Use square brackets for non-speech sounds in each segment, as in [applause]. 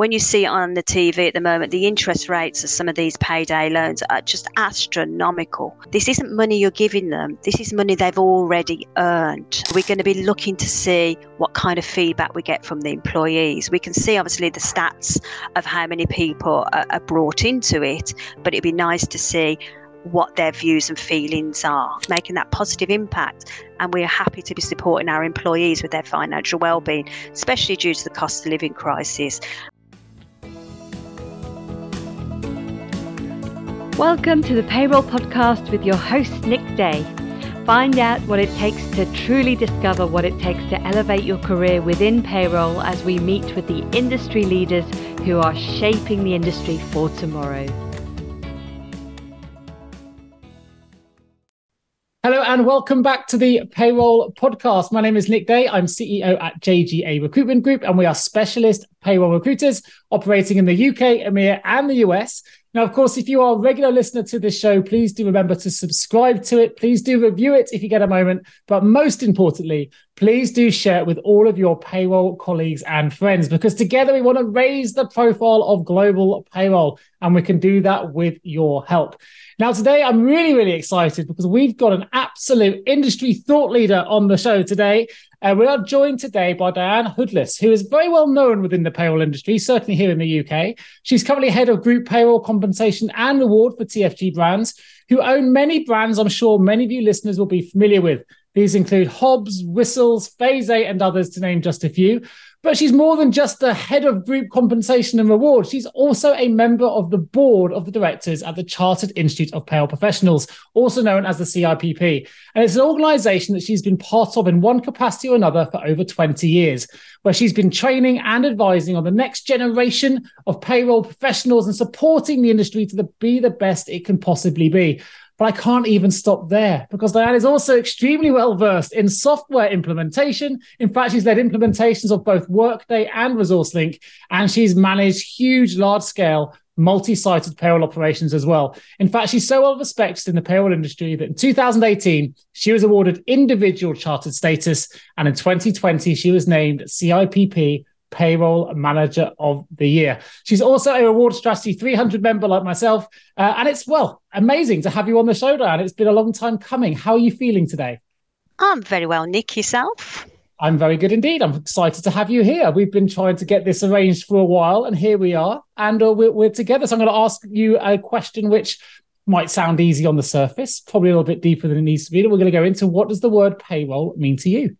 when you see on the TV at the moment, the interest rates of some of these payday loans are just astronomical. This isn't money you're giving them, this is money they've already earned. We're going to be looking to see what kind of feedback we get from the employees. We can see obviously the stats of how many people are, are brought into it, but it'd be nice to see what their views and feelings are, making that positive impact. And we are happy to be supporting our employees with their financial well-being, especially due to the cost of living crisis. Welcome to the Payroll Podcast with your host, Nick Day. Find out what it takes to truly discover what it takes to elevate your career within payroll as we meet with the industry leaders who are shaping the industry for tomorrow. Hello and welcome back to the Payroll Podcast. My name is Nick Day. I'm CEO at JGA Recruitment Group, and we are specialist payroll recruiters operating in the UK, EMEA, and the US. Now, of course, if you are a regular listener to this show, please do remember to subscribe to it. Please do review it if you get a moment. But most importantly, please do share it with all of your payroll colleagues and friends because together we want to raise the profile of global payroll. And we can do that with your help. Now, today I'm really, really excited because we've got an absolute industry thought leader on the show today. Uh, we are joined today by Dianne Hoodless, who is very well known within the payroll industry, certainly here in the UK. She's currently head of group payroll compensation and reward for TFG Brands, who own many brands I'm sure many of you listeners will be familiar with. These include Hobbs, Whistles, Phase 8, and others, to name just a few. But she's more than just the head of group compensation and reward. She's also a member of the board of the directors at the Chartered Institute of Payroll Professionals, also known as the CIPP. And it's an organization that she's been part of in one capacity or another for over 20 years, where she's been training and advising on the next generation of payroll professionals and supporting the industry to the, be the best it can possibly be. But I can't even stop there because Dianne is also extremely well versed in software implementation. In fact, she's led implementations of both Workday and ResourceLink, and she's managed huge, large scale multi-sited payroll operations as well. In fact, she's so well respected in the payroll industry that in 2018 she was awarded individual chartered status, and in 2020 she was named CIPP Payroll Manager of the Year. She's also a Reward Strategy 300 member like myself. Uh, and it's, well, amazing to have you on the show, Dianne. It's been a long time coming. How are you feeling today? I'm very well, Nick. Yourself? I'm very good indeed. I'm excited to have you here. We've been trying to get this arranged for a while, and here we are, and uh, we're, we're together. So I'm going to ask you a question which might sound easy on the surface, probably a little bit deeper than it needs to be. And We're going to go into what does the word payroll mean to you?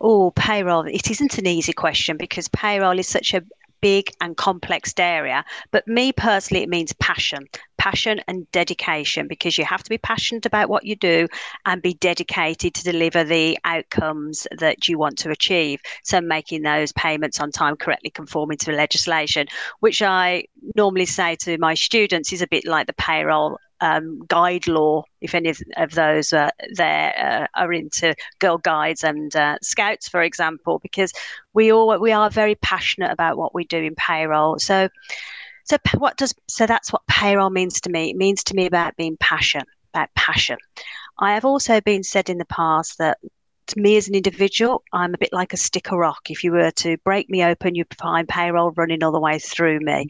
Oh, payroll. It isn't an easy question because payroll is such a big and complex area. But me personally, it means passion, passion and dedication because you have to be passionate about what you do and be dedicated to deliver the outcomes that you want to achieve. So, making those payments on time, correctly conforming to the legislation, which I normally say to my students is a bit like the payroll um, guide law, if any of those uh, there uh, are into Girl Guides and uh, Scouts, for example, because we all we are very passionate about what we do in payroll. So, so what does so that's what payroll means to me. It means to me about being passion, about passion. I have also been said in the past that to me as an individual, I'm a bit like a stick of rock. If you were to break me open, you'd find payroll running all the way through me.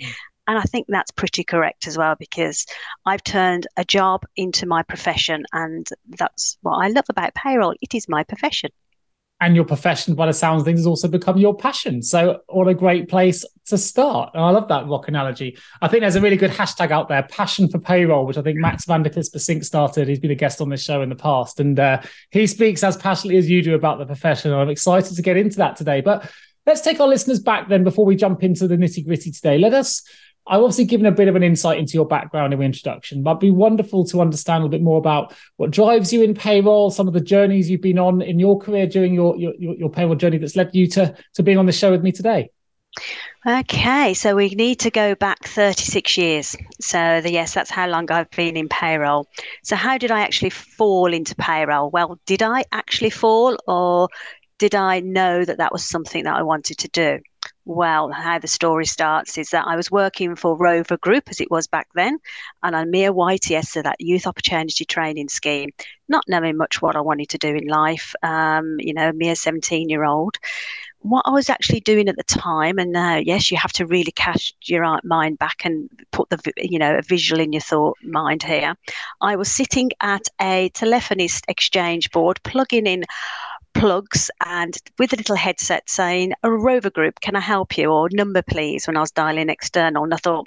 And I think that's pretty correct as well because I've turned a job into my profession. And that's what I love about payroll. It is my profession. And your profession, by the sounds of things, has also become your passion. So, what a great place to start. And I love that rock analogy. I think there's a really good hashtag out there, passion for payroll, which I think Max van der Klisper started. He's been a guest on this show in the past. And uh, he speaks as passionately as you do about the profession. I'm excited to get into that today. But let's take our listeners back then before we jump into the nitty gritty today. Let us I've obviously given a bit of an insight into your background in the introduction, but it'd be wonderful to understand a bit more about what drives you in payroll, some of the journeys you've been on in your career during your your, your payroll journey that's led you to, to being on the show with me today. Okay, so we need to go back 36 years. So, the, yes, that's how long I've been in payroll. So, how did I actually fall into payroll? Well, did I actually fall, or did I know that that was something that I wanted to do? Well, how the story starts is that I was working for Rover Group, as it was back then, and I'm mere YTS, so that Youth Opportunity Training Scheme, not knowing much what I wanted to do in life, um, you know, mere 17 year old. what I was actually doing at the time, and uh, yes, you have to really cast your mind back and put the you know a visual in your thought mind here. I was sitting at a telephonist exchange board, plugging in plugs and with a little headset saying a rover group can i help you or number please when i was dialing external and i thought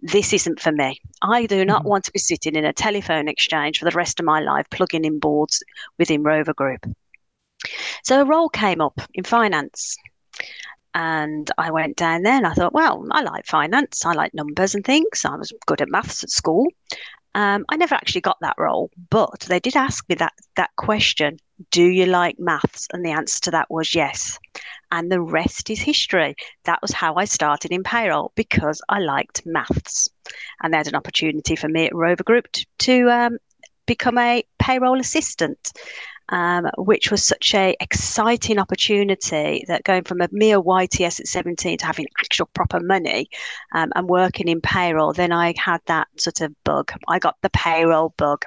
this isn't for me i do not mm-hmm. want to be sitting in a telephone exchange for the rest of my life plugging in boards within rover group so a role came up in finance and I went down there and I thought, well, I like finance, I like numbers and things. I was good at maths at school. Um, I never actually got that role, but they did ask me that that question: Do you like maths? And the answer to that was yes. And the rest is history. That was how I started in payroll because I liked maths, and had an opportunity for me at Rover Group to, to um, become a payroll assistant um, which was such a exciting opportunity that going from a mere YTS at 17 to having actual proper money um, and working in payroll, then I had that sort of bug. I got the payroll bug.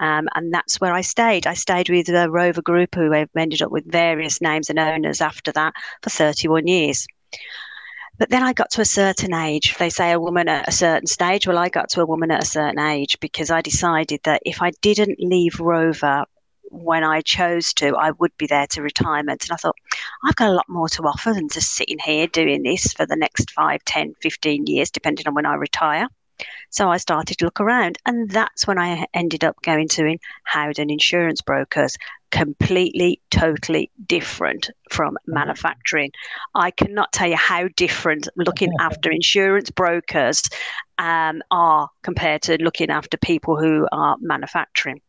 Um, and that's where I stayed. I stayed with the Rover Group, who ended up with various names and owners after that for 31 years. But then I got to a certain age. They say a woman at a certain stage. Well, I got to a woman at a certain age because I decided that if I didn't leave Rover when I chose to, I would be there to retirement. And I thought, I've got a lot more to offer than just sitting here doing this for the next 5, 10, 15 years, depending on when I retire. So I started to look around, and that's when I ended up going to in Howden Insurance Brokers, completely, totally different from mm-hmm. manufacturing. I cannot tell you how different looking [laughs] after insurance brokers um, are compared to looking after people who are manufacturing.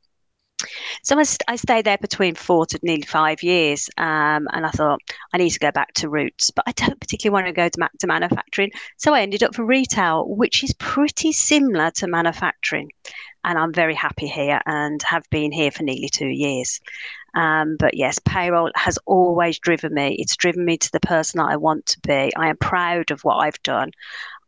So I, st- I stayed there between four to nearly five years, um, and I thought I need to go back to roots, but I don't particularly want to go to, ma- to manufacturing. So I ended up for retail, which is pretty similar to manufacturing, and I'm very happy here and have been here for nearly two years. Um, but yes, payroll has always driven me. It's driven me to the person that I want to be. I am proud of what I've done.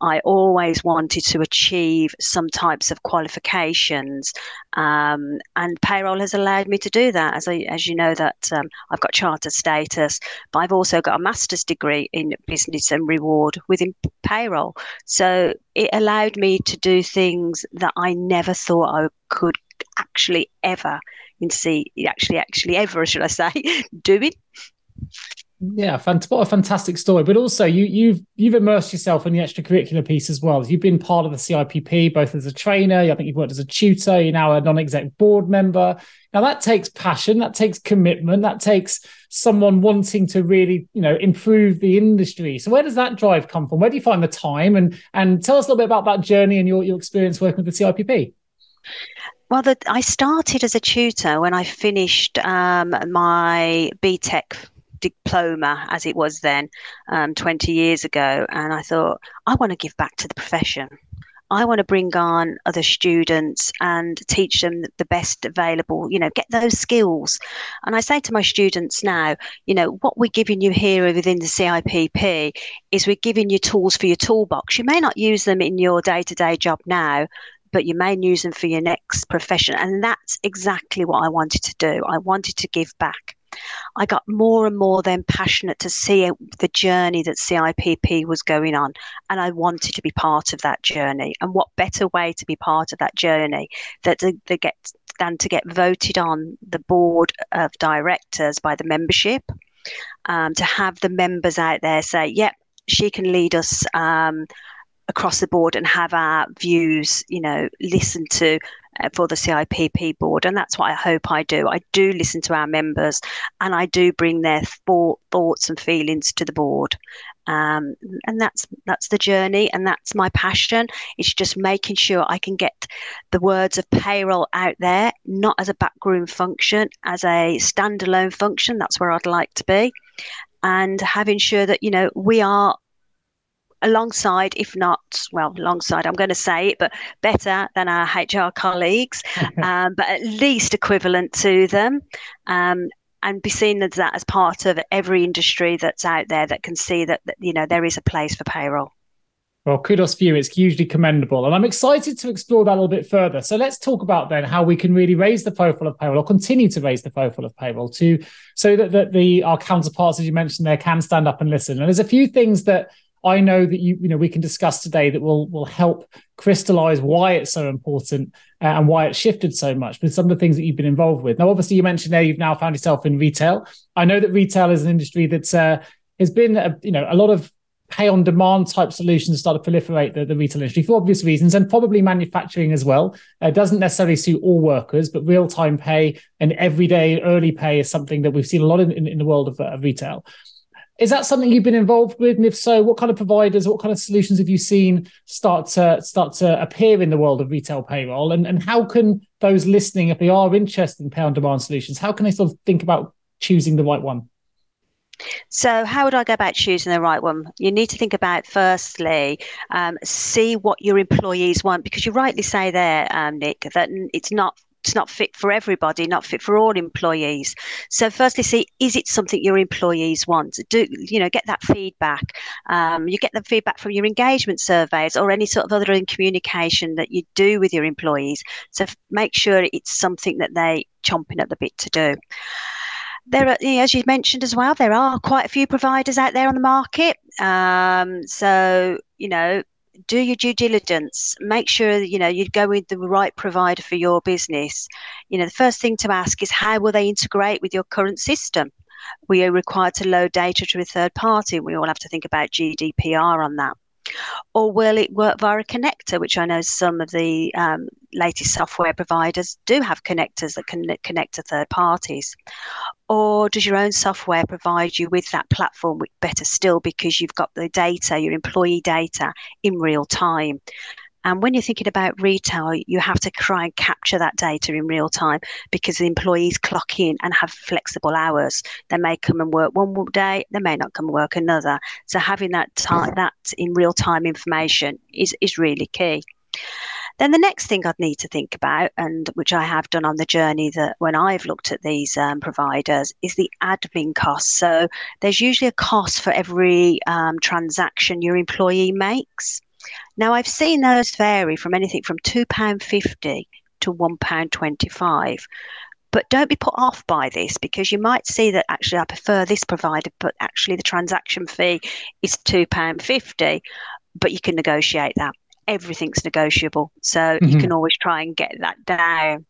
I always wanted to achieve some types of qualifications, um, and payroll has allowed me to do that. As I, as you know, that um, I've got charter status, but I've also got a master's degree in business and reward within payroll. So it allowed me to do things that I never thought I could actually ever and see actually actually ever should I say [laughs] do Yeah, what a fantastic story! But also, you, you've you've immersed yourself in the extracurricular piece as well. You've been part of the CIPP, both as a trainer. I think you've worked as a tutor. You're now a non-exec board member. Now that takes passion, that takes commitment, that takes someone wanting to really, you know, improve the industry. So where does that drive come from? Where do you find the time? And and tell us a little bit about that journey and your your experience working with the CIPP. Well, the, I started as a tutor when I finished um, my BTEC diploma as it was then um, 20 years ago and i thought i want to give back to the profession i want to bring on other students and teach them the best available you know get those skills and i say to my students now you know what we're giving you here within the cipp is we're giving you tools for your toolbox you may not use them in your day-to-day job now but you may use them for your next profession. And that's exactly what I wanted to do. I wanted to give back. I got more and more then passionate to see the journey that CIPP was going on, and I wanted to be part of that journey. And what better way to be part of that journey to, to get than to get voted on the board of directors by the membership, um, to have the members out there say, "Yep, she can lead us." Um, across the board and have our views, you know, listened to for the CIPP board, and that's what I hope I do. I do listen to our members, and I do bring their thought, thoughts and feelings to the board, um, and that's that's the journey, and that's my passion. It's just making sure I can get the words of payroll out there, not as a backroom function, as a standalone function. That's where I'd like to be, and having sure that you know we are alongside, if not, well, alongside, I'm going to say it, but better than our HR colleagues, [laughs] um, but at least equivalent to them. Um, and be seen as that as part of every industry that's out there that can see that, that you know there is a place for payroll. Well, kudos for you. It's hugely commendable. And I'm excited to explore that a little bit further. So let's talk about then how we can really raise the profile of payroll or continue to raise the profile of payroll to so that, that the our counterparts, as you mentioned there, can stand up and listen. And there's a few things that I know that you you know we can discuss today that will will help crystallize why it's so important uh, and why it's shifted so much with some of the things that you've been involved with. Now, obviously, you mentioned there you've now found yourself in retail. I know that retail is an industry that's uh, has been a, you know a lot of pay on demand type solutions start to proliferate the, the retail industry for obvious reasons and probably manufacturing as well uh, doesn't necessarily suit all workers but real time pay and everyday early pay is something that we've seen a lot in, in, in the world of, uh, of retail is that something you've been involved with? And if so what kind of providers what kind of solutions have you seen start to start to appear in the world of retail payroll? And, and how can those listening if they are interested in pay on demand solutions how can they sort of think about choosing the right one? So, how would I go about choosing the right one? You need to think about firstly, um, see what your employees want, because you rightly say there, um, Nick, that it's not it's not fit for everybody, not fit for all employees. So, firstly, see is it something your employees want? Do you know get that feedback? Um, you get the feedback from your engagement surveys or any sort of other communication that you do with your employees. So, make sure it's something that they chomping at the bit to do there are, as you mentioned as well, there are quite a few providers out there on the market. Um, so, you know, do your due diligence. Make sure you know you go with the right provider for your business. You know, the first thing to ask is how will they integrate with your current system? We are required to load data to a third party. We all have to think about GDPR on that. Or will it work via a connector, which I know some of the um, latest software providers do have connectors that can connect to third parties? Or does your own software provide you with that platform, better still, because you've got the data, your employee data in real time? And when you're thinking about retail, you have to try and capture that data in real time because the employees clock in and have flexible hours. They may come and work one day, they may not come and work another. So having that time, that in real time information is, is really key. Then the next thing I'd need to think about, and which I have done on the journey that when I've looked at these um, providers, is the admin costs. So there's usually a cost for every um, transaction your employee makes. Now, I've seen those vary from anything from £2.50 to £1.25. But don't be put off by this because you might see that actually I prefer this provider, but actually the transaction fee is £2.50, but you can negotiate that. Everything's negotiable. So mm-hmm. you can always try and get that down.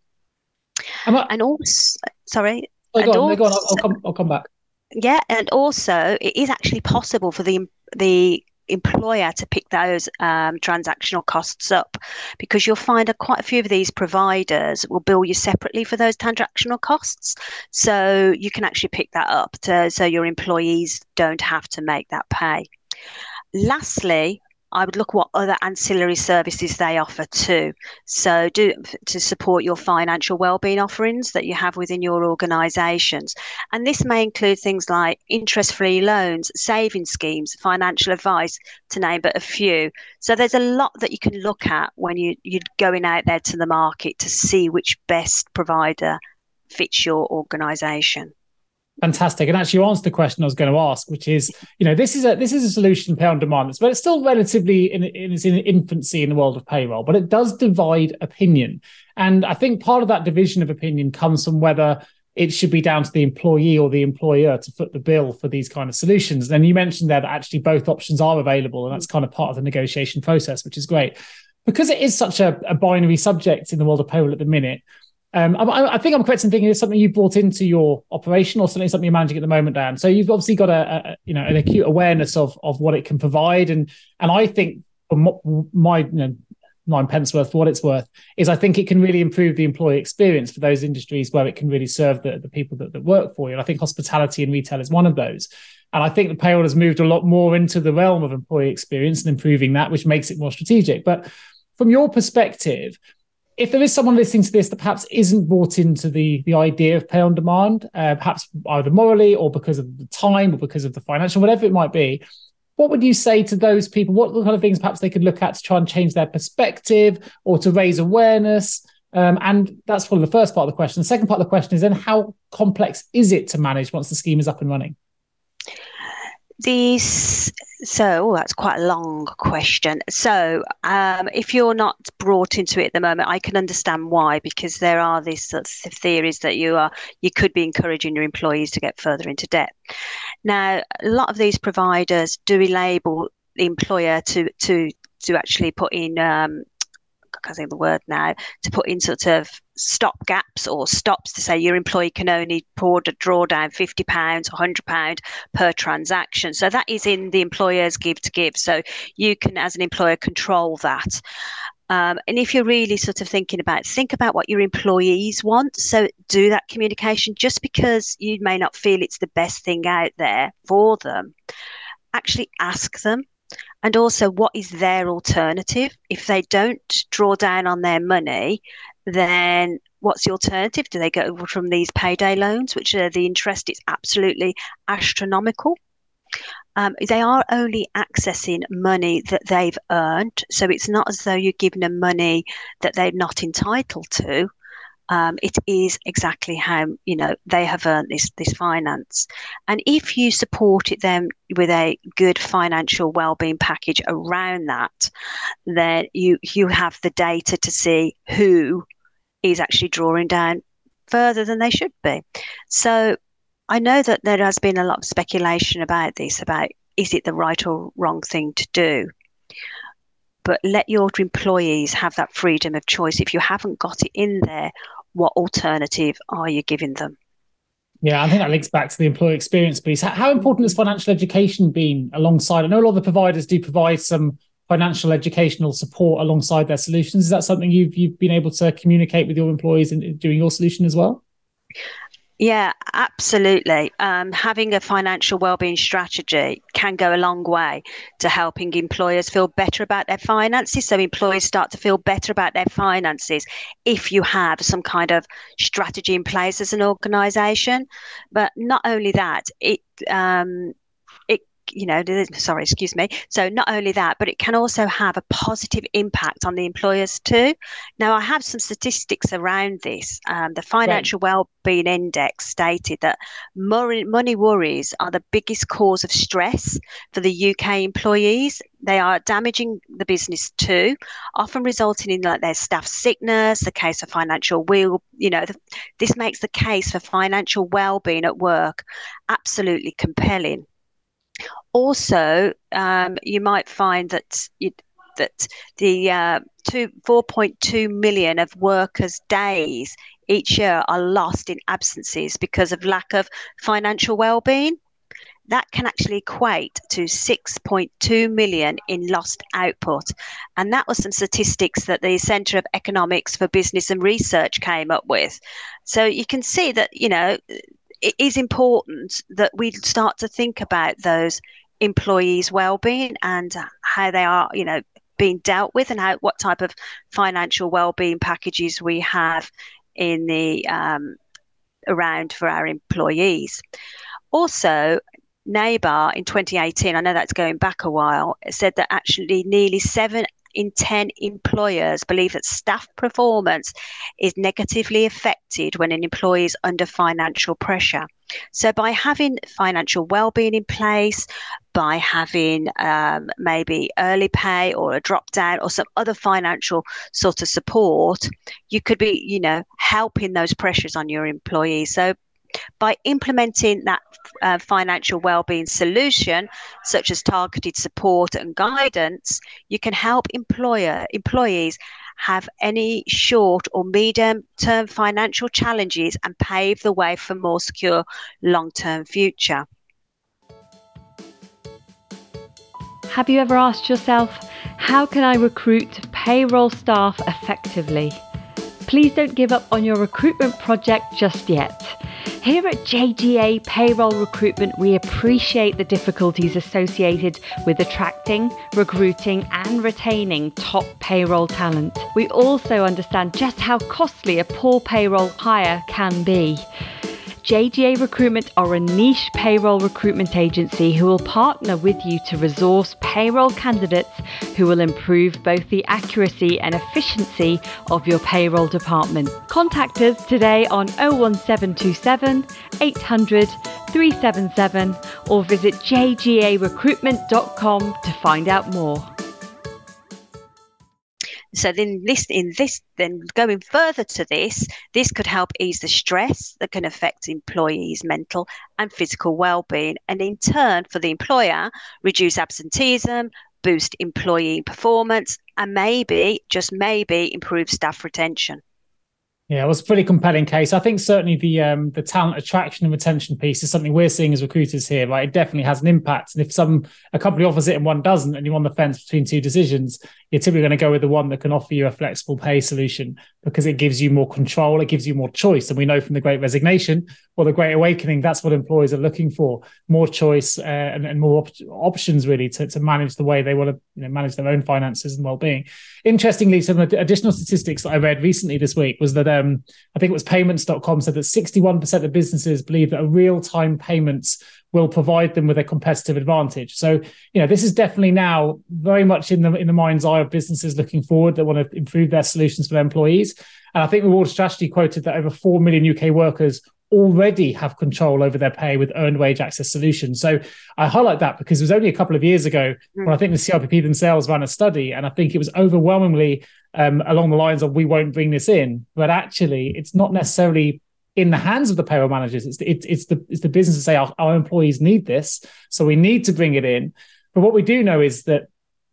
I, and also, sorry. Oh, go on, also, go on. I'll, I'll, come, I'll come back. Yeah, and also it is actually possible for the the employer to pick those um, transactional costs up because you'll find that quite a few of these providers will bill you separately for those transactional costs. So you can actually pick that up to, so your employees don't have to make that pay. Lastly, I would look what other ancillary services they offer too. So do to support your financial well-being offerings that you have within your organisations, and this may include things like interest-free loans, saving schemes, financial advice, to name but a few. So there's a lot that you can look at when you you're going out there to the market to see which best provider fits your organisation. Fantastic. And actually, you answered the question I was going to ask, which is, you know, this is a this is a solution pay on demand, but it's still relatively in, in its infancy in the world of payroll, but it does divide opinion. And I think part of that division of opinion comes from whether it should be down to the employee or the employer to foot the bill for these kind of solutions. And you mentioned there that actually both options are available, and that's kind of part of the negotiation process, which is great. Because it is such a, a binary subject in the world of payroll at the minute, um, I, I, think I'm correct in thinking it's something you've brought into your operation, or something something you're managing at the moment, Dan. So you've obviously got a, a you know an acute awareness of of what it can provide, and and I think my you know nine pence worth for what it's worth is I think it can really improve the employee experience for those industries where it can really serve the, the people that, that work for you. And I think hospitality and retail is one of those. And I think the payroll has moved a lot more into the realm of employee experience and improving that, which makes it more strategic. But from your perspective, if there is someone listening to this that perhaps isn't bought into the the idea of pay on demand, uh, perhaps either morally or because of the time or because of the financial, whatever it might be, what would you say to those people? What kind of things perhaps they could look at to try and change their perspective or to raise awareness? Um, and that's probably the first part of the question. The second part of the question is then how complex is it to manage once the scheme is up and running? These so oh, that's quite a long question. So um, if you're not brought into it at the moment, I can understand why because there are these sorts of theories that you are you could be encouraging your employees to get further into debt. Now, a lot of these providers do label the employer to to to actually put in um, can't think the word now, to put in sort of stop gaps or stops to say your employee can only draw down £50, £100 per transaction. So that is in the employer's give to give. So you can, as an employer, control that. Um, and if you're really sort of thinking about, think about what your employees want. So do that communication just because you may not feel it's the best thing out there for them. Actually ask them and also what is their alternative? If they don't draw down on their money then what's the alternative? Do they go from these payday loans which are the interest is absolutely astronomical? Um, they are only accessing money that they've earned so it's not as though you're giving them money that they're not entitled to um, it is exactly how you know they have earned this this finance. And if you supported them with a good financial well-being package around that then you you have the data to see who is actually drawing down further than they should be. So i know that there has been a lot of speculation about this about is it the right or wrong thing to do? But let your employees have that freedom of choice. If you haven't got it in there, what alternative are you giving them? Yeah, I think that links back to the employee experience piece. How important has financial education been alongside? I know a lot of the providers do provide some financial educational support alongside their solutions. Is that something you've you've been able to communicate with your employees in doing your solution as well? Yeah, absolutely. Um, having a financial well-being strategy can go a long way to helping employers feel better about their finances. So employers start to feel better about their finances if you have some kind of strategy in place as an organisation. But not only that, it um, you know, sorry, excuse me. So not only that, but it can also have a positive impact on the employers too. Now, I have some statistics around this. Um, the Financial right. Wellbeing Index stated that money, money worries are the biggest cause of stress for the UK employees. They are damaging the business too, often resulting in like their staff sickness, the case of financial will. You know, the, this makes the case for financial well-being at work absolutely compelling also, um, you might find that you, that the uh, two, 4.2 million of workers' days each year are lost in absences because of lack of financial well-being. That can actually equate to 6.2 million in lost output. And that was some statistics that the Centre of Economics for Business and Research came up with. So you can see that, you know, it is important that we start to think about those employees' well-being and how they are, you know, being dealt with, and how what type of financial well-being packages we have in the um, around for our employees. Also, Neyber in 2018, I know that's going back a while, said that actually nearly seven in 10 employers believe that staff performance is negatively affected when an employee is under financial pressure. So, by having financial well-being in place, by having um, maybe early pay or a drop down or some other financial sort of support, you could be, you know, helping those pressures on your employees. So, by implementing that uh, financial well-being solution such as targeted support and guidance you can help employer employees have any short or medium term financial challenges and pave the way for more secure long-term future. Have you ever asked yourself how can i recruit payroll staff effectively? Please don't give up on your recruitment project just yet here at JGA Payroll Recruitment, we appreciate the difficulties associated with attracting, recruiting, and retaining top payroll talent. We also understand just how costly a poor payroll hire can be. JGA Recruitment are a niche payroll recruitment agency who will partner with you to resource payroll candidates who will improve both the accuracy and efficiency of your payroll department. Contact us today on 01727 800 377 or visit jgarecruitment.com to find out more. So then this in this then going further to this, this could help ease the stress that can affect employees' mental and physical well-being, and in turn for the employer, reduce absenteeism, boost employee performance, and maybe, just maybe, improve staff retention. Yeah, it was a pretty compelling case. I think certainly the um, the talent attraction and retention piece is something we're seeing as recruiters here, right? It definitely has an impact. And if some a company offers it and one doesn't, and you're on the fence between two decisions, you're typically going to go with the one that can offer you a flexible pay solution because it gives you more control, it gives you more choice. And we know from the Great Resignation or the Great Awakening, that's what employers are looking for: more choice uh, and, and, more op- options, really, to, to manage the way they want to you know, manage their own finances and well-being. Interestingly, some additional statistics that I read recently this week was that um, I think it was payments.com said that 61% of businesses believe that a real-time payments will provide them with a competitive advantage. So, you know, this is definitely now very much in the in the mind's eye of businesses looking forward that want to improve their solutions for their employees. And I think Reward Strategy quoted that over 4 million UK workers already have control over their pay with earned wage access solutions. So I highlight that because it was only a couple of years ago mm. when I think the CIPP themselves ran a study, and I think it was overwhelmingly um, along the lines of we won't bring this in, but actually it's not necessarily in the hands of the payroll managers. It's the, it, it's the it's the business to say our, our employees need this, so we need to bring it in. But what we do know is that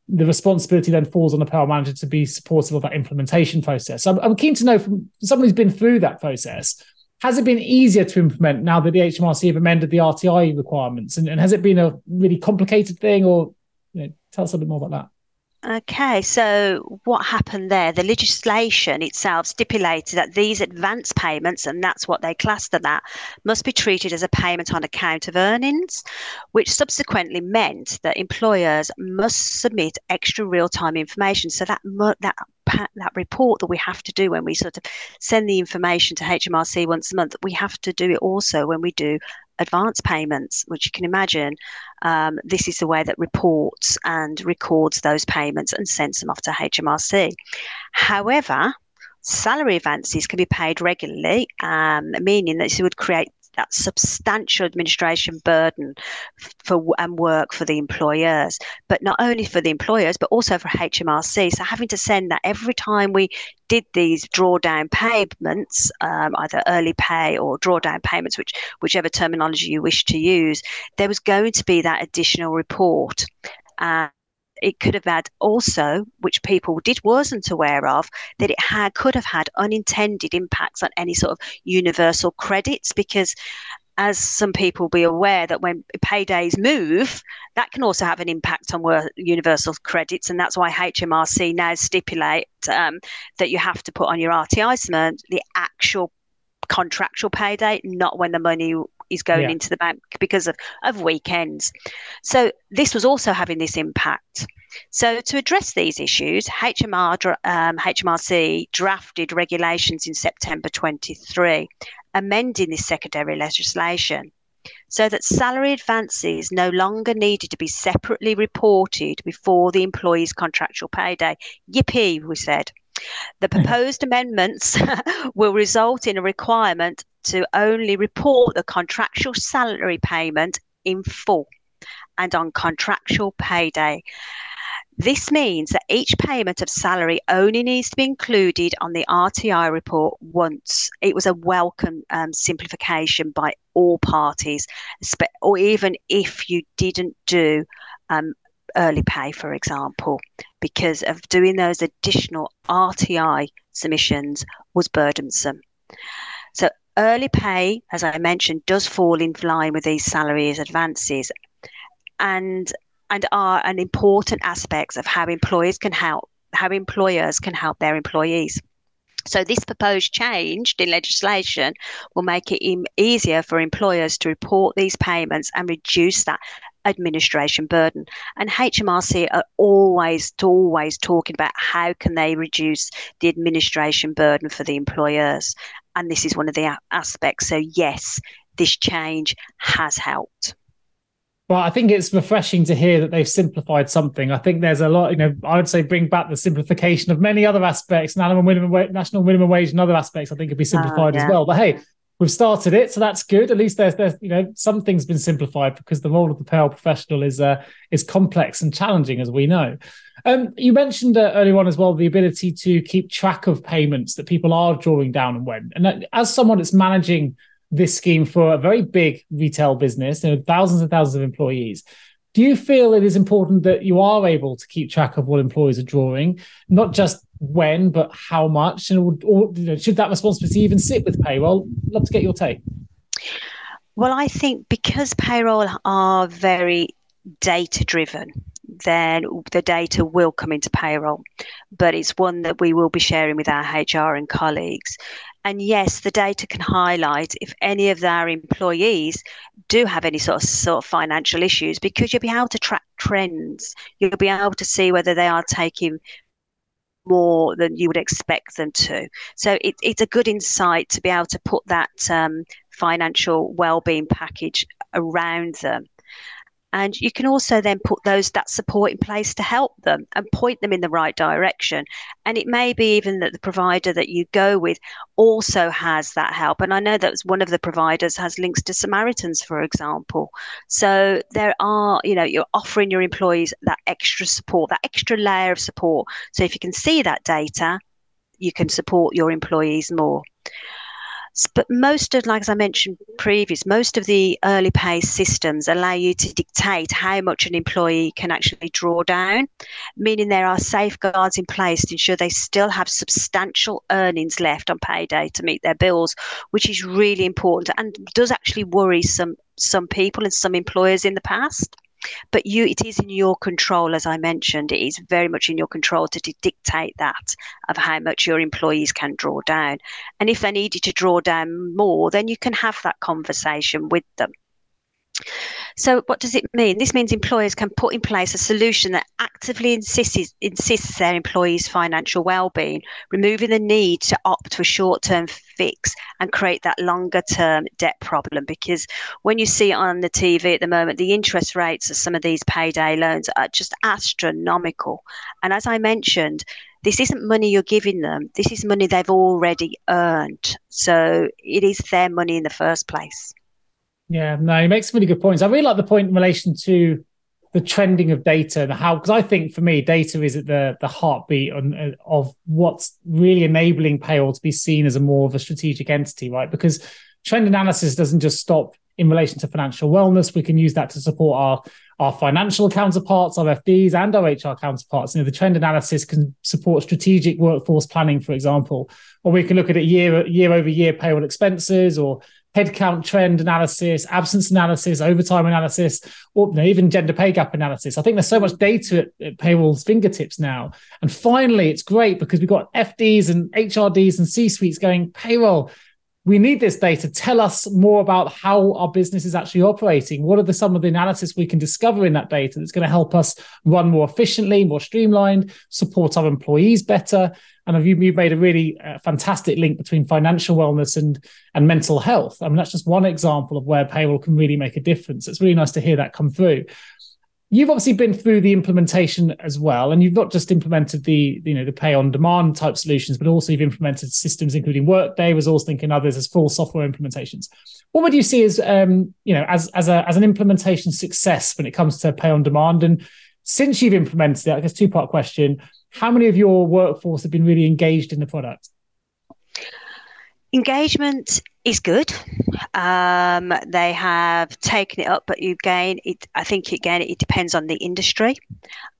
the responsibility then falls on the payroll manager to be supportive of that implementation process. So I'm, I'm keen to know from someone who's been through that process has it been easier to implement now that the HMRC have amended the RTI requirements? And, and has it been a really complicated thing, or you know, tell us a bit more about that? Okay, so what happened there? The legislation itself stipulated that these advance payments, and that's what they classed them at, must be treated as a payment on account of earnings, which subsequently meant that employers must submit extra real-time information. So that that that report that we have to do when we sort of send the information to HMRC once a month, we have to do it also when we do advance payments, which you can imagine. Um, this is the way that reports and records those payments and sends them off to HMRC. However, salary advances can be paid regularly, um, meaning that this would create that substantial administration burden for and work for the employers, but not only for the employers, but also for HMRC. So having to send that every time we did these drawdown payments, um, either early pay or drawdown payments, which whichever terminology you wish to use, there was going to be that additional report. It could have had also, which people did wasn't aware of, that it had could have had unintended impacts on any sort of universal credits because as some people be aware that when paydays move, that can also have an impact on universal credits, and that's why HMRC now stipulate um, that you have to put on your RTI cement the actual contractual payday, not when the money is going yeah. into the bank because of, of weekends. So this was also having this impact. So to address these issues, HMR, um, HMRC drafted regulations in September 23, amending this secondary legislation so that salary advances no longer needed to be separately reported before the employee's contractual payday. Yippee, we said. The proposed amendments [laughs] will result in a requirement to only report the contractual salary payment in full and on contractual payday. This means that each payment of salary only needs to be included on the RTI report once. It was a welcome um, simplification by all parties, or even if you didn't do um, early pay, for example, because of doing those additional RTI submissions was burdensome. Early pay, as I mentioned, does fall in line with these salaries advances and and are an important aspects of how employers can help how employers can help their employees. So, this proposed change in legislation will make it easier for employers to report these payments and reduce that administration burden. And HMRC are always, always talking about how can they reduce the administration burden for the employers. And this is one of the aspects. So, yes, this change has helped. Well, I think it's refreshing to hear that they've simplified something. I think there's a lot, you know, I would say bring back the simplification of many other aspects, national minimum wage, national minimum wage and other aspects, I think could be simplified uh, yeah. as well. But hey, we've started it, so that's good. At least there's, there's, you know, something's been simplified because the role of the payroll professional is uh, is complex and challenging, as we know. Um, you mentioned uh, earlier on as well the ability to keep track of payments that people are drawing down and when. And that, as someone that's managing this scheme for a very big retail business, you know, thousands and thousands of employees. Do you feel it is important that you are able to keep track of what employees are drawing, not just when, but how much? And or, you know, should that responsibility even sit with payroll? Love to get your take. Well, I think because payroll are very data driven, then the data will come into payroll. But it's one that we will be sharing with our HR and colleagues. And yes, the data can highlight if any of our employees do have any sort of sort of financial issues because you'll be able to track trends. You'll be able to see whether they are taking more than you would expect them to. So it, it's a good insight to be able to put that um, financial well-being package around them and you can also then put those that support in place to help them and point them in the right direction. And it may be even that the provider that you go with also has that help. And i know that one of the providers has links to samaritans for example. So there are you know you're offering your employees that extra support that extra layer of support. So if you can see that data you can support your employees more but most of, like as I mentioned previous, most of the early pay systems allow you to dictate how much an employee can actually draw down, meaning there are safeguards in place to ensure they still have substantial earnings left on payday to meet their bills, which is really important and does actually worry some some people and some employers in the past. But you, it is in your control, as I mentioned, it is very much in your control to dictate that of how much your employees can draw down. And if they need you to draw down more, then you can have that conversation with them. So, what does it mean? This means employers can put in place a solution that actively insists, insists their employees' financial well-being, removing the need to opt for short-term fix and create that longer-term debt problem. Because when you see on the TV at the moment, the interest rates of some of these payday loans are just astronomical. And as I mentioned, this isn't money you're giving them. This is money they've already earned. So it is their money in the first place. Yeah, no, he makes some really good points. I really like the point in relation to the trending of data and how, because I think for me, data is at the the heartbeat on, uh, of what's really enabling payroll to be seen as a more of a strategic entity, right? Because trend analysis doesn't just stop in relation to financial wellness. We can use that to support our our financial counterparts, our FDs, and our HR counterparts. You know, the trend analysis can support strategic workforce planning, for example, or we can look at it year year over year payroll expenses or headcount trend analysis, absence analysis, overtime analysis, or you know, even gender pay gap analysis. I think there's so much data at, at payroll's fingertips now. And finally, it's great because we've got FDs and HRDs and C suites going, payroll, we need this data. Tell us more about how our business is actually operating. What are the some of the analysis we can discover in that data that's going to help us run more efficiently, more streamlined, support our employees better? And you've, you've made a really uh, fantastic link between financial wellness and and mental health. I mean, that's just one example of where payroll can really make a difference. It's really nice to hear that come through you've obviously been through the implementation as well and you've not just implemented the you know the pay on demand type solutions but also you've implemented systems including workday ResourceLink and others as full software implementations what would you see as um, you know as as a as an implementation success when it comes to pay on demand and since you've implemented it i guess two part question. How many of your workforce have been really engaged in the product? Engagement is good. Um, they have taken it up, but again, it, I think again it depends on the industry.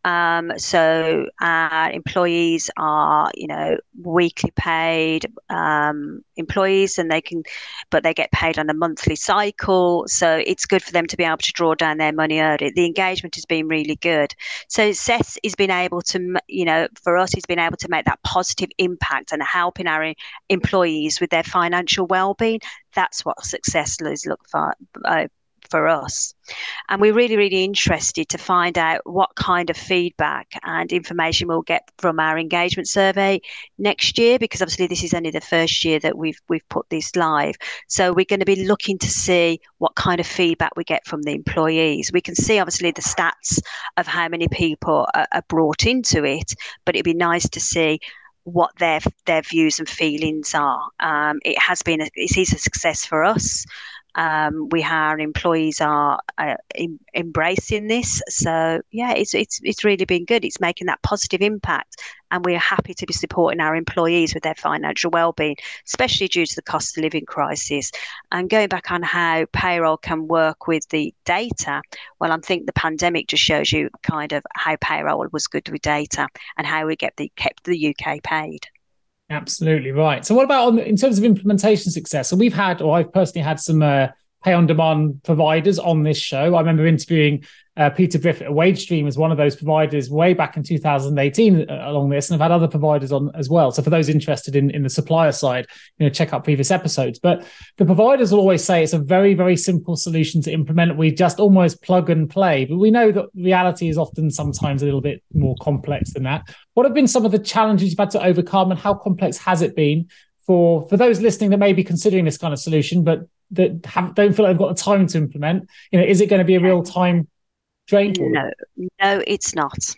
Um, so our employees are, you know, weekly paid um, employees, and they can, but they get paid on a monthly cycle. So it's good for them to be able to draw down their money early. The engagement has been really good. So Seth has been able to, you know, for us, he's been able to make that positive impact and helping our employees with their financial well-being. That's what success is look for. Uh, for us. And we're really, really interested to find out what kind of feedback and information we'll get from our engagement survey next year, because obviously this is only the first year that we've we've put this live. So we're going to be looking to see what kind of feedback we get from the employees. We can see obviously the stats of how many people are, are brought into it, but it'd be nice to see what their their views and feelings are. Um, it has been a, it is a success for us. Um, we our employees are uh, in, embracing this, so yeah, it's it's it's really been good. It's making that positive impact, and we are happy to be supporting our employees with their financial well-being, especially due to the cost of living crisis. And going back on how payroll can work with the data, well, I think the pandemic just shows you kind of how payroll was good with data and how we get the kept the UK paid. Absolutely right. So, what about on in terms of implementation success? So, we've had, or I've personally had some uh, pay on demand providers on this show. I remember interviewing uh, Peter Briffett at WageStream as one of those providers way back in 2018 uh, along this, and I've had other providers on as well. So for those interested in, in the supplier side, you know, check out previous episodes. But the providers will always say it's a very, very simple solution to implement. We just almost plug and play. But we know that reality is often sometimes a little bit more complex than that. What have been some of the challenges you've had to overcome, and how complex has it been for for those listening that may be considering this kind of solution, but that have, don't feel like they've got the time to implement? You know, is it going to be a real time drain No, no, it's not.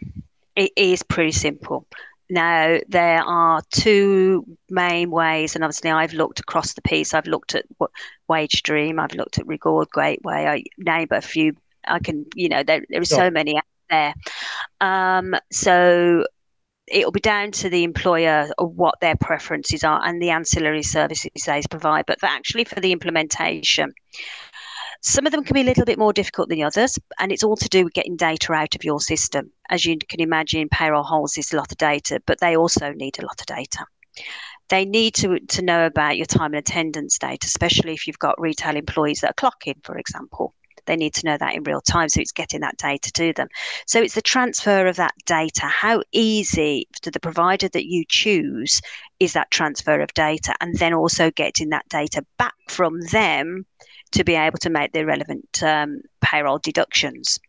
It is pretty simple. Now, there are two main ways, and obviously, I've looked across the piece. I've looked at what WageStream, I've looked at Reward Gateway. I name a few. I can, you know, there, there are sure. so many out there. Um, so it'll be down to the employer what their preferences are and the ancillary services they provide. But for actually, for the implementation, some of them can be a little bit more difficult than others, and it's all to do with getting data out of your system. As you can imagine, payroll holds a lot of data, but they also need a lot of data. They need to, to know about your time and attendance data, especially if you've got retail employees that are clocking, for example. They need to know that in real time, so it's getting that data to them. So it's the transfer of that data. How easy to the provider that you choose is that transfer of data, and then also getting that data back from them to be able to make the relevant um, payroll deductions.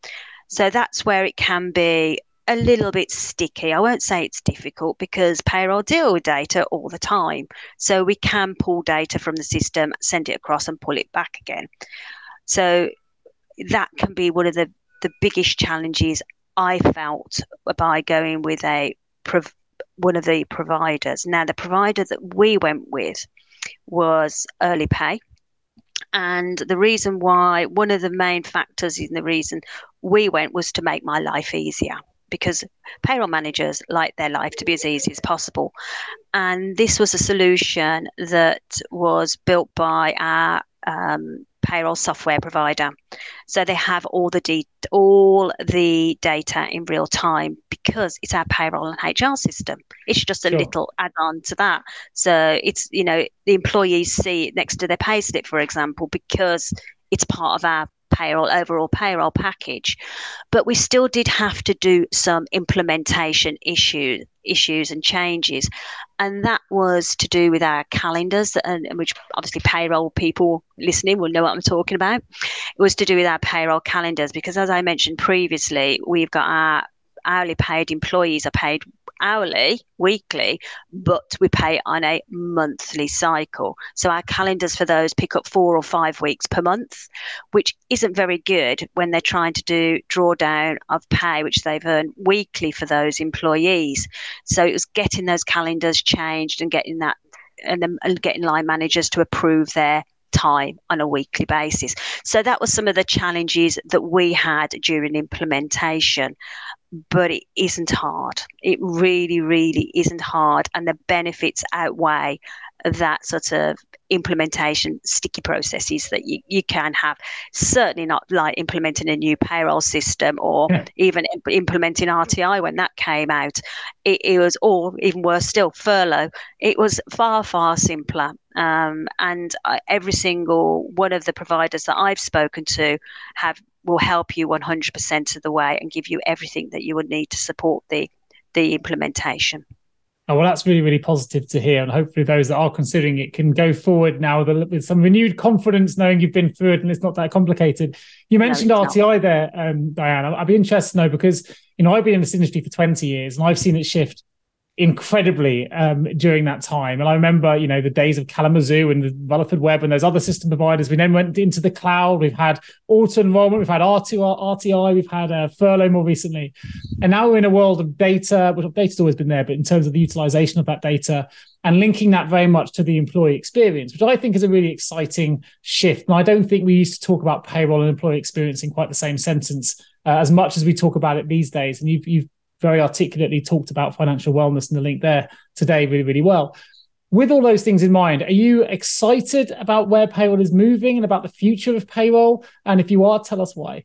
So that's where it can be a little bit sticky. I won't say it's difficult because payroll deal with data all the time. So we can pull data from the system, send it across, and pull it back again. So that can be one of the, the biggest challenges I felt by going with a one of the providers. Now, the provider that we went with was Early Pay. And the reason why, one of the main factors in the reason we went was to make my life easier because payroll managers like their life to be as easy as possible. And this was a solution that was built by our um, payroll software provider. So they have all the de- all the data in real time because it's our payroll and HR system. It's just a sure. little add-on to that. So it's you know the employees see it next to their payslip, for example, because it's part of our payroll overall payroll package but we still did have to do some implementation issues issues and changes. And that was to do with our calendars and, and which obviously payroll people listening will know what i'm talking about. It was to do with our payroll calendars because as i mentioned previously we've got our hourly paid employees are paid hourly, weekly, but we pay on a monthly cycle. So our calendars for those pick up four or five weeks per month, which isn't very good when they're trying to do drawdown of pay, which they've earned weekly for those employees. So it was getting those calendars changed and getting that and then and getting line managers to approve their time on a weekly basis. So that was some of the challenges that we had during implementation but it isn't hard. It really, really isn't hard. And the benefits outweigh that sort of implementation sticky processes that you, you can have. Certainly not like implementing a new payroll system or yeah. even imp- implementing RTI when that came out. It, it, was, or even worse still, furlough. It was far, far simpler. Um, and uh, every single one of the providers that I've spoken to have will help you 100% of the way and give you everything that you would need to support the the implementation. Oh, well, that's really, really positive to hear. And hopefully, those that are considering it can go forward now with, a, with some renewed confidence, knowing you've been through it and it's not that complicated. You mentioned no, RTI not. there, um, Dianne. I'd be interested to know because, you know, I've been in this industry for 20 years and I've seen it shift incredibly um, during that time. And I remember, you know, the days of Kalamazoo and the Rutherford Webb and those other system providers. We then went into the cloud. We've had auto enrollment. We've had R2, RTI. We've had uh, furlough more recently. And now we're in a world of data, which data's always been there, but in terms of the utilization of that data and linking that very much to the employee experience, which I think is a really exciting shift. And I don't think we used to talk about payroll and employee experience in quite the same sentence uh, as much as we talk about it these days. And you've, you've very articulately talked about financial wellness and the link there today really, really well. With all those things in mind, are you excited about where payroll is moving and about the future of payroll? And if you are, tell us why.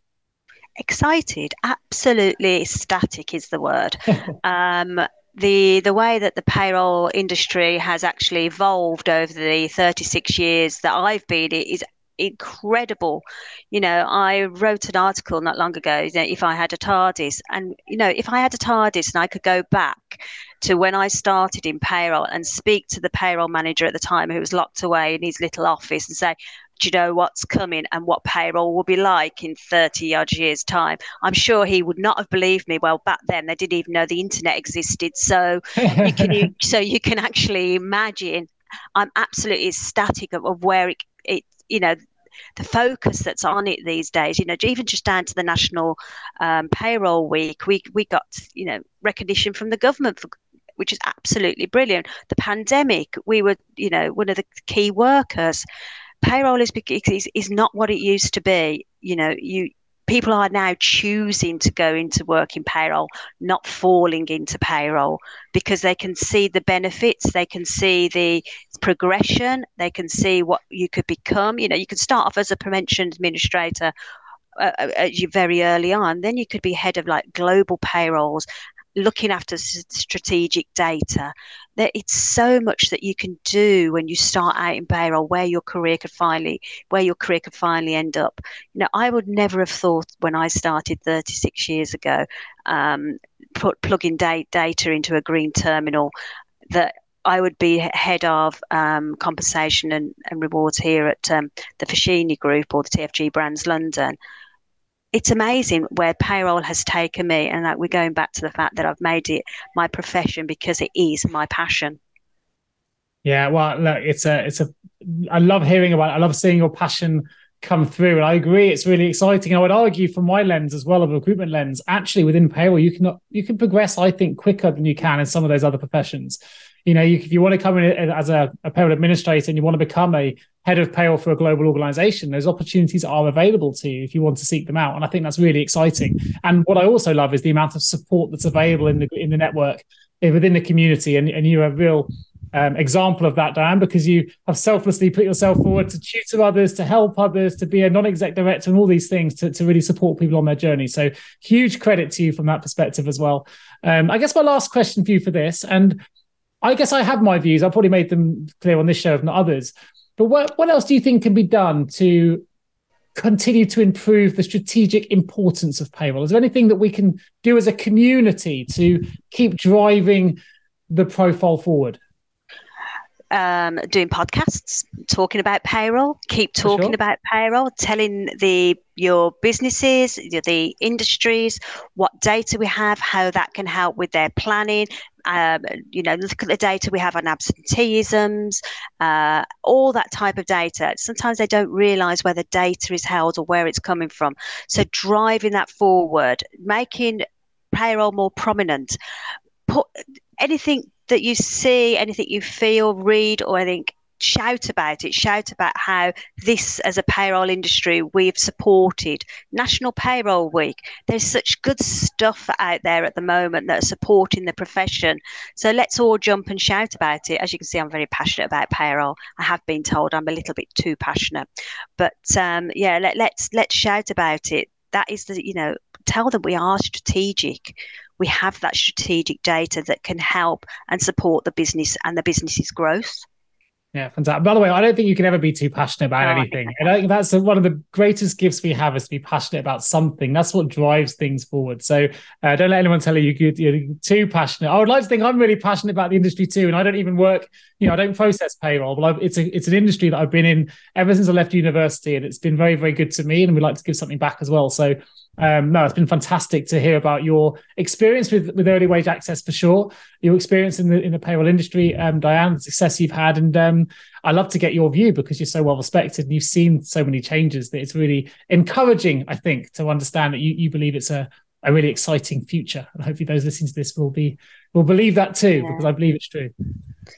Excited, absolutely ecstatic is the word. [laughs] um, the the way that the payroll industry has actually evolved over the 36 years that I've been is incredible. You know, I wrote an article not long ago you know, if I had a TARDIS, and you know, if I had a TARDIS and I could go back to when I started in payroll and speak to the payroll manager at the time who was locked away in his little office and say, do you know what's coming and what payroll will be like in 30 odd years time? I'm sure he would not have believed me. Well back then they didn't even know the internet existed so you can [laughs] so you can actually imagine. I'm absolutely ecstatic of, of where it, it you know the focus that's on it these days. You know, even just down to the National um, Payroll Week, we we got you know recognition from the government for which is absolutely brilliant. The pandemic, we were, you know, one of the key workers. Payroll is, is is not what it used to be. You know, you people are now choosing to go into work in payroll, not falling into payroll because they can see the benefits, they can see the progression, they can see what you could become. You know, you could start off as a prevention administrator uh, uh very early on. Then you could be head of like global payrolls looking after strategic data. There, it's so much that you can do when you start out in payroll, where your career could finally, where your career could finally end up. You know, I would never have thought when I started 36 years ago, um, put, plugging da- data into a green terminal, that I would be head of um, compensation and, and, rewards here at um, the Foschini Group or the TFG Brands London it's amazing where payroll has taken me and that we're going back to the fact that I've made it my profession because it is my passion. Yeah, well, look, it's a, it's a, I love hearing about it. I love seeing your passion come through. And I agree, it's really exciting. I would argue from my lens as well, of a recruitment lens, actually within payroll, you can, you can progress, I think, quicker than you can in some of those other professions you know, you, if you want to come in as a, a payroll administrator and you want to become a head of payroll for a global organization, those opportunities are available to you if you want to seek them out. And I think that's really exciting. And what I also love is the amount of support that's available in the in the network eh, within the community. And, and you're a real um, example of that, Dianne, because you have selflessly put yourself forward to tutor others, to help others, to be a non-exec director, and all these things to, to really support people on their journey. So huge credit to you from that perspective as well. Um, I guess my last question for you for this, and I guess I have my views. I've probably made them clear on this show, if not others. But what, what else do you think can be done to continue to improve the strategic importance of payroll? Is there anything that we can do as a community to keep driving the profile forward? Um, doing podcasts, talking about payroll, keep talking sure. about payroll, telling the your businesses, the industries, what data we have, how that can help with their planning, um, you know, look at the data we have on absenteeisms, uh, all that type of data. Sometimes they don't realize where the data is held or where it's coming from. So driving that forward, making payroll more prominent, put anything that you see, anything you feel, read, or anything shout about it, shout about how this, as a payroll industry, we've supported National Payroll Week. There's such good stuff out there at the moment that are supporting the profession. So let's all jump and shout about it. As you can see, I'm very passionate about payroll. I have been told I'm a little bit too passionate, but um, yeah, let, let's let's shout about it. That is the you know tell them we are strategic we have that strategic data that can help and support the business and the business's growth. Yeah, fantastic. By the way, I don't think you can ever be too passionate about oh, anything. And I think that's one of the greatest gifts we have is to be passionate about something. That's what drives things forward. So uh, don't let anyone tell you you're too passionate. I would like to think I'm really passionate about the industry too. And I don't even work, you know, I don't process payroll, but it's a it's an industry that I've been in ever since I left university, and it's been very very good to me. And we'd like to give something back as well. So um, no, it's been fantastic to hear about your experience with, with early wage access for sure. Your experience in the in the payroll industry, um, Dianne, the success you've had, and um, I love to get your view because you're so well respected and you've seen so many changes that it's really encouraging. I think to understand that you you believe it's a a really exciting future, and hopefully those listening to this will be will believe that too yeah. because I believe it's true.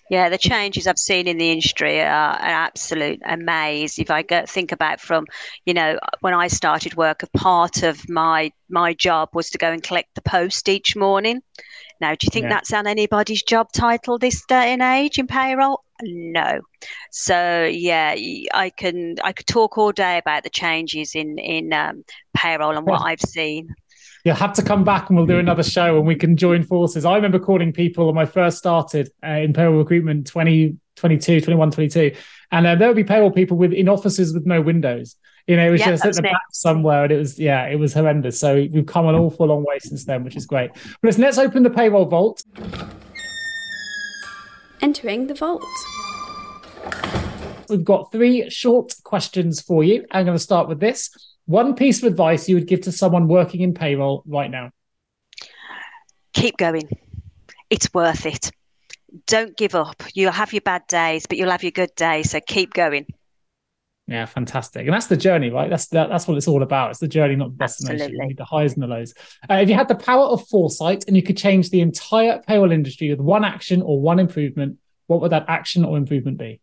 Yeah, the changes I've seen in the industry are an absolute amaze. If I go, think about from, you know, when I started work, a part of my my job was to go and collect the post each morning. Now, do you think yeah. that's on anybody's job title this day and age in payroll? No. So yeah, I can I could talk all day about the changes in in um, payroll and what I've seen you'll have to come back and we'll do another show and we can join forces. I remember calling people when I first started uh, in payroll recruitment 2022, 21, 22. And uh, there would be payroll people with in offices with no windows. You know, it was yeah, just at the back somewhere, and it was yeah, it was horrendous. So we've come an awful long way since then, which is great. But listen, let's open the payroll vault. Entering the vault. We've got three short questions for you. I'm going to start with this. One piece of advice you would give to someone working in payroll right now? Keep going. It's worth it. Don't give up. You'll have your bad days, but you'll have your good days. So keep going. Yeah, fantastic. And that's the journey, right? That's that, that's what it's all about. It's the journey, not the destination. Absolutely. the highs and the lows. Uh, if you had the power of foresight and you could change the entire payroll industry with one action or one improvement, what would that action or improvement be?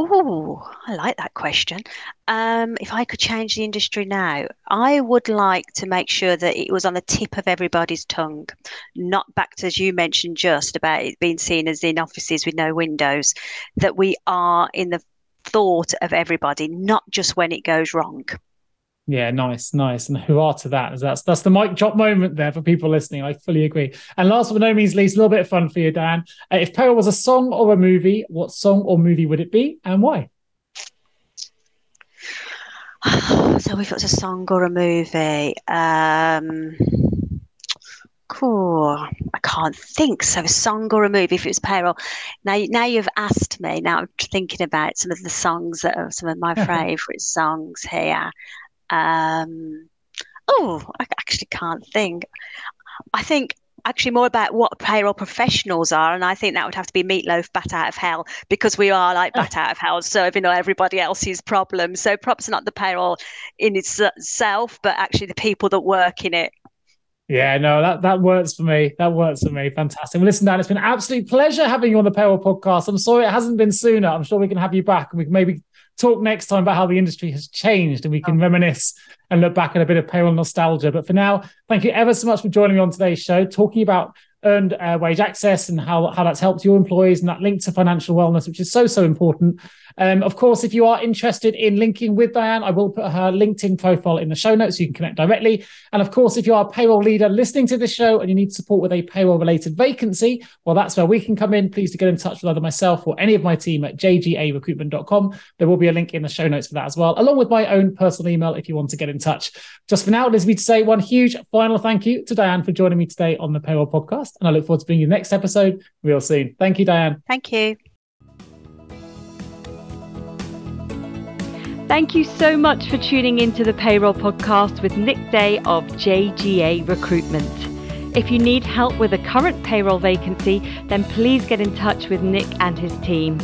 Oh, I like that question. Um, if I could change the industry now, I would like to make sure that it was on the tip of everybody's tongue, not back to, as you mentioned, just about it being seen as in offices with no windows, that we are in the thought of everybody, not just when it goes wrong. Yeah, nice, nice. And who are to that? That's that's the mic drop moment there for people listening. I fully agree. And last but no means least, a little bit of fun for you, Dan. Uh, if Payroll was a song or a movie, what song or movie would it be and why? [sighs] so if it was a song or a movie, um cool. I can't think. So a song or a movie if it was payroll. Now, now you've asked me. Now I'm thinking about some of the songs that are some of my [laughs] favourite songs here. Um, oh, I actually can't think. I think actually more about what payroll professionals are, and I think that would have to be Meat Loaf, bat out of hell, because we are like bat out of hell, serving everybody else's problems. So perhaps not the payroll in itself, but actually the people that work in it. Yeah, no, that that works for me. That works for me. Fantastic. Well, listen, Dan, it's been an absolute pleasure having you on the Payroll podcast. I'm sorry it hasn't been sooner. I'm sure we can have you back and we can maybe talk next time about how the industry has changed and we can reminisce and look back at a bit of payroll nostalgia. But for now, thank you ever so much for joining me on today's show, talking about earned uh, wage access and how, how that's helped your employees and that link to financial wellness, which is so, so important. Um, of course, if you are interested in linking with Dianne, I will put her LinkedIn profile in the show notes so you can connect directly. And of course, if you are a payroll leader listening to this show and you need support with a payroll related vacancy, well, that's where we can come in. Please to get in touch with either myself or any of my team at jgarecruitment.com. There will be a link in the show notes for that as well, along with my own personal email if you want to get in touch. Just for now, it is me to say one huge final thank you to Dianne for joining me today on the Payroll Podcast. And I look forward to bringing you the next episode real soon. Thank you, Dianne. Thank you. Thank you so much for tuning into the Payroll Podcast with Nick Day of JGA Recruitment. If you need help with a current payroll vacancy, then please get in touch with Nick and his team.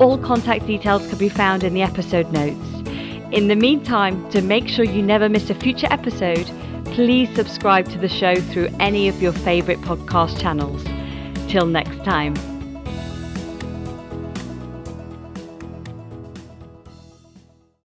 All contact details can be found in the episode notes. In the meantime, to make sure you never miss a future episode, please subscribe to the show through any of your favourite podcast channels. Till next time.